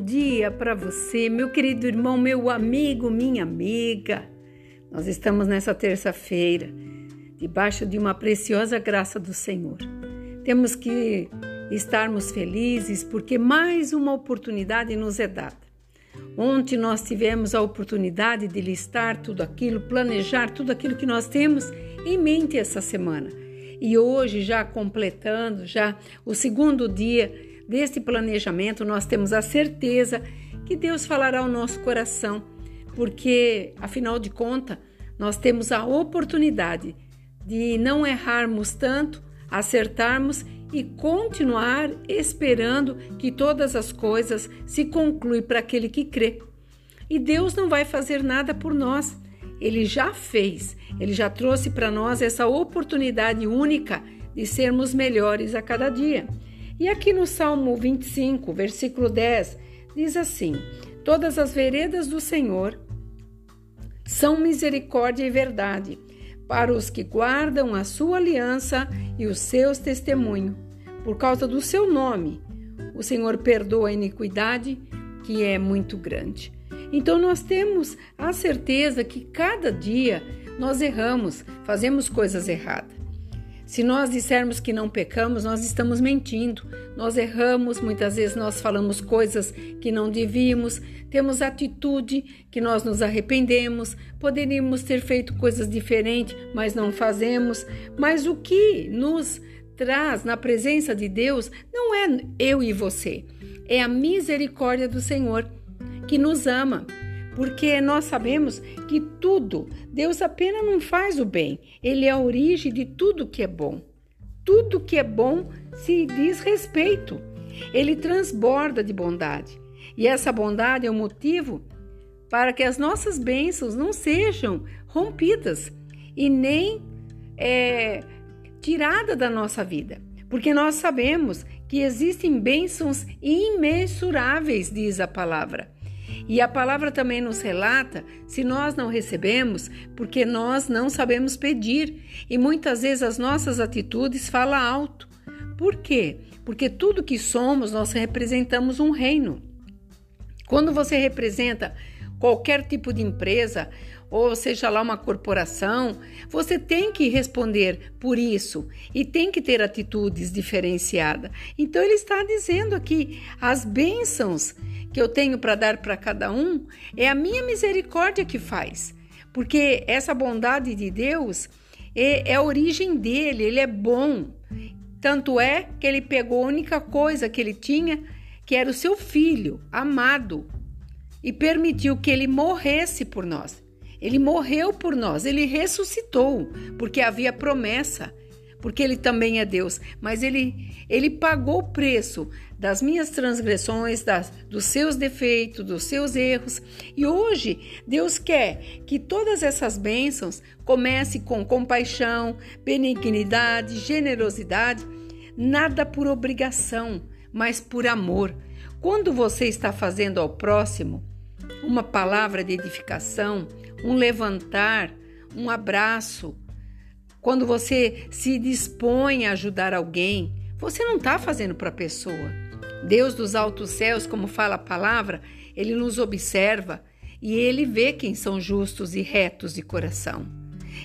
bom dia para você, meu querido irmão, meu amigo, minha amiga. Nós estamos nessa terça-feira, debaixo de uma preciosa graça do Senhor. Temos que estarmos felizes porque mais uma oportunidade nos é dada. Ontem nós tivemos a oportunidade de listar tudo aquilo, planejar tudo aquilo que nós temos em mente essa semana. E hoje, já completando já o segundo dia deste planejamento, nós temos a certeza que Deus falará ao nosso coração, porque, afinal de contas, nós temos a oportunidade de não errarmos tanto, acertarmos e continuar esperando que todas as coisas se concluem para aquele que crê. E Deus não vai fazer nada por nós. Ele já fez, ele já trouxe para nós essa oportunidade única de sermos melhores a cada dia. E aqui no Salmo 25, versículo 10, diz assim: Todas as veredas do Senhor são misericórdia e verdade para os que guardam a sua aliança e os seus testemunhos. Por causa do seu nome, o Senhor perdoa a iniquidade que é muito grande. Então nós temos a certeza que cada dia nós erramos, fazemos coisas erradas. Se nós dissermos que não pecamos, nós estamos mentindo. Nós erramos, muitas vezes nós falamos coisas que não devíamos, temos atitude que nós nos arrependemos, poderíamos ter feito coisas diferentes, mas não fazemos. Mas o que nos traz na presença de Deus não é eu e você, é a misericórdia do Senhor que nos ama porque nós sabemos que tudo, Deus apenas não faz o bem, Ele é a origem de tudo que é bom. Tudo que é bom se diz respeito, Ele transborda de bondade. E essa bondade é o motivo para que as nossas bênçãos não sejam rompidas e nem é, tiradas da nossa vida. Porque nós sabemos que existem bênçãos imensuráveis, diz a palavra. E a palavra também nos relata se nós não recebemos, porque nós não sabemos pedir. E muitas vezes as nossas atitudes falam alto. Por quê? Porque tudo que somos, nós representamos um reino. Quando você representa qualquer tipo de empresa, ou seja lá uma corporação, você tem que responder por isso e tem que ter atitudes diferenciadas. Então ele está dizendo aqui as bênçãos que eu tenho para dar para cada um é a minha misericórdia que faz, porque essa bondade de Deus é, é a origem dele, ele é bom. Tanto é que ele pegou a única coisa que ele tinha, que era o seu filho amado, e permitiu que ele morresse por nós. Ele morreu por nós, ele ressuscitou, porque havia promessa, porque ele também é Deus, mas ele ele pagou o preço das minhas transgressões, das, dos seus defeitos, dos seus erros. E hoje Deus quer que todas essas bênçãos comecem com compaixão, benignidade, generosidade, nada por obrigação, mas por amor. Quando você está fazendo ao próximo uma palavra de edificação, um levantar, um abraço, quando você se dispõe a ajudar alguém, você não está fazendo para a pessoa. Deus dos altos céus, como fala a palavra, ele nos observa e ele vê quem são justos e retos de coração.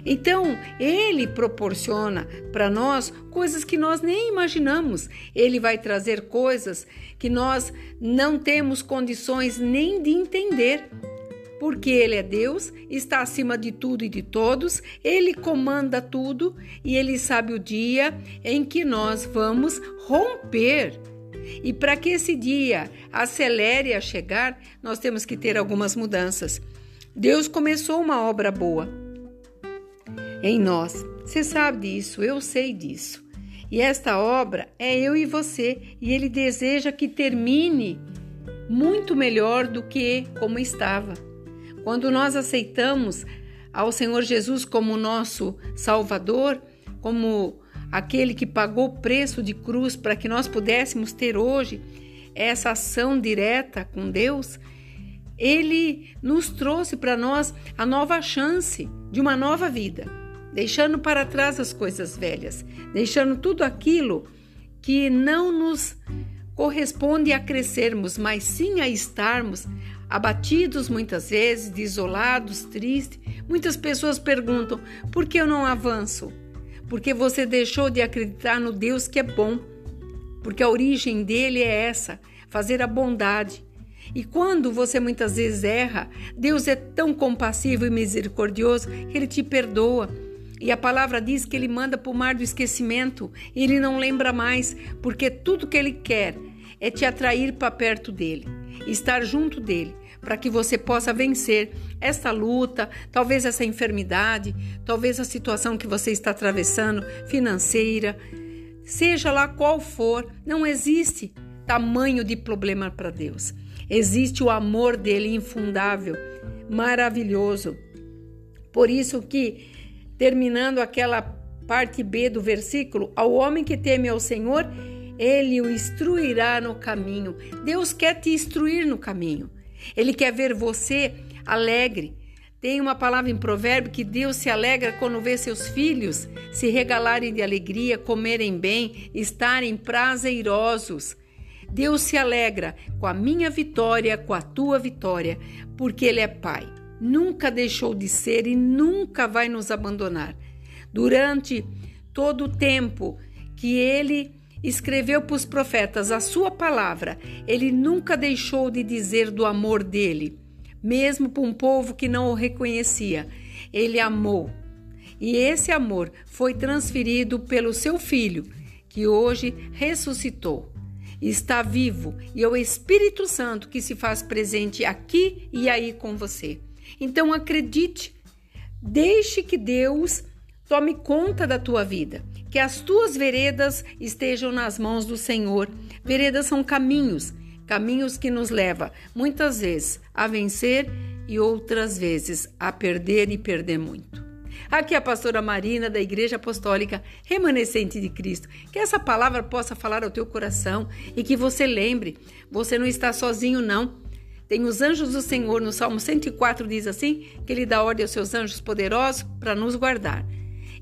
Então, ele proporciona para nós coisas que nós nem imaginamos. Ele vai trazer coisas que nós não temos condições nem de entender. Porque ele é Deus, está acima de tudo e de todos, ele comanda tudo e ele sabe o dia em que nós vamos romper e para que esse dia acelere a chegar, nós temos que ter algumas mudanças. Deus começou uma obra boa em nós. Você sabe disso, eu sei disso. E esta obra é eu e você, e Ele deseja que termine muito melhor do que como estava. Quando nós aceitamos ao Senhor Jesus como nosso Salvador, como aquele que pagou o preço de cruz para que nós pudéssemos ter hoje essa ação direta com Deus, ele nos trouxe para nós a nova chance de uma nova vida, deixando para trás as coisas velhas, deixando tudo aquilo que não nos corresponde a crescermos, mas sim a estarmos abatidos muitas vezes, desolados, tristes. Muitas pessoas perguntam: por que eu não avanço? Porque você deixou de acreditar no Deus que é bom. Porque a origem dele é essa: fazer a bondade. E quando você muitas vezes erra, Deus é tão compassivo e misericordioso que ele te perdoa. E a palavra diz que ele manda para o mar do esquecimento e ele não lembra mais, porque tudo que ele quer é te atrair para perto dele, estar junto dele, para que você possa vencer esta luta, talvez essa enfermidade, talvez a situação que você está atravessando, financeira, seja lá qual for, não existe tamanho de problema para Deus. Existe o amor dele infundável, maravilhoso. Por isso que terminando aquela parte B do versículo, ao homem que teme ao Senhor, ele o instruirá no caminho. Deus quer te instruir no caminho. Ele quer ver você alegre. Tem uma palavra em provérbio que Deus se alegra quando vê seus filhos se regalarem de alegria, comerem bem, estarem prazerosos. Deus se alegra com a minha vitória, com a tua vitória, porque Ele é Pai. Nunca deixou de ser e nunca vai nos abandonar. Durante todo o tempo que Ele escreveu para os profetas a sua palavra, ele nunca deixou de dizer do amor dele, mesmo para um povo que não o reconhecia. Ele amou. E esse amor foi transferido pelo seu filho, que hoje ressuscitou. Está vivo e é o Espírito Santo que se faz presente aqui e aí com você. Então acredite, deixe que Deus tome conta da tua vida que as tuas veredas estejam nas mãos do Senhor. Veredas são caminhos, caminhos que nos leva muitas vezes a vencer e outras vezes a perder e perder muito. Aqui é a pastora Marina da Igreja Apostólica Remanescente de Cristo. Que essa palavra possa falar ao teu coração e que você lembre, você não está sozinho não. Tem os anjos do Senhor, no Salmo 104 diz assim, que ele dá ordem aos seus anjos poderosos para nos guardar.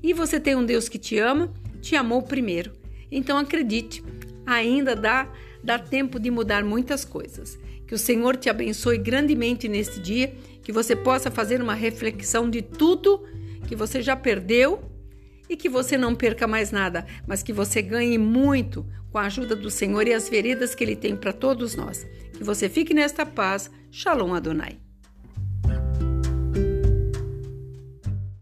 E você tem um Deus que te ama te amou primeiro. Então acredite, ainda dá, dá tempo de mudar muitas coisas. Que o Senhor te abençoe grandemente neste dia, que você possa fazer uma reflexão de tudo que você já perdeu e que você não perca mais nada, mas que você ganhe muito com a ajuda do Senhor e as veredas que Ele tem para todos nós. Que você fique nesta paz. Shalom Adonai.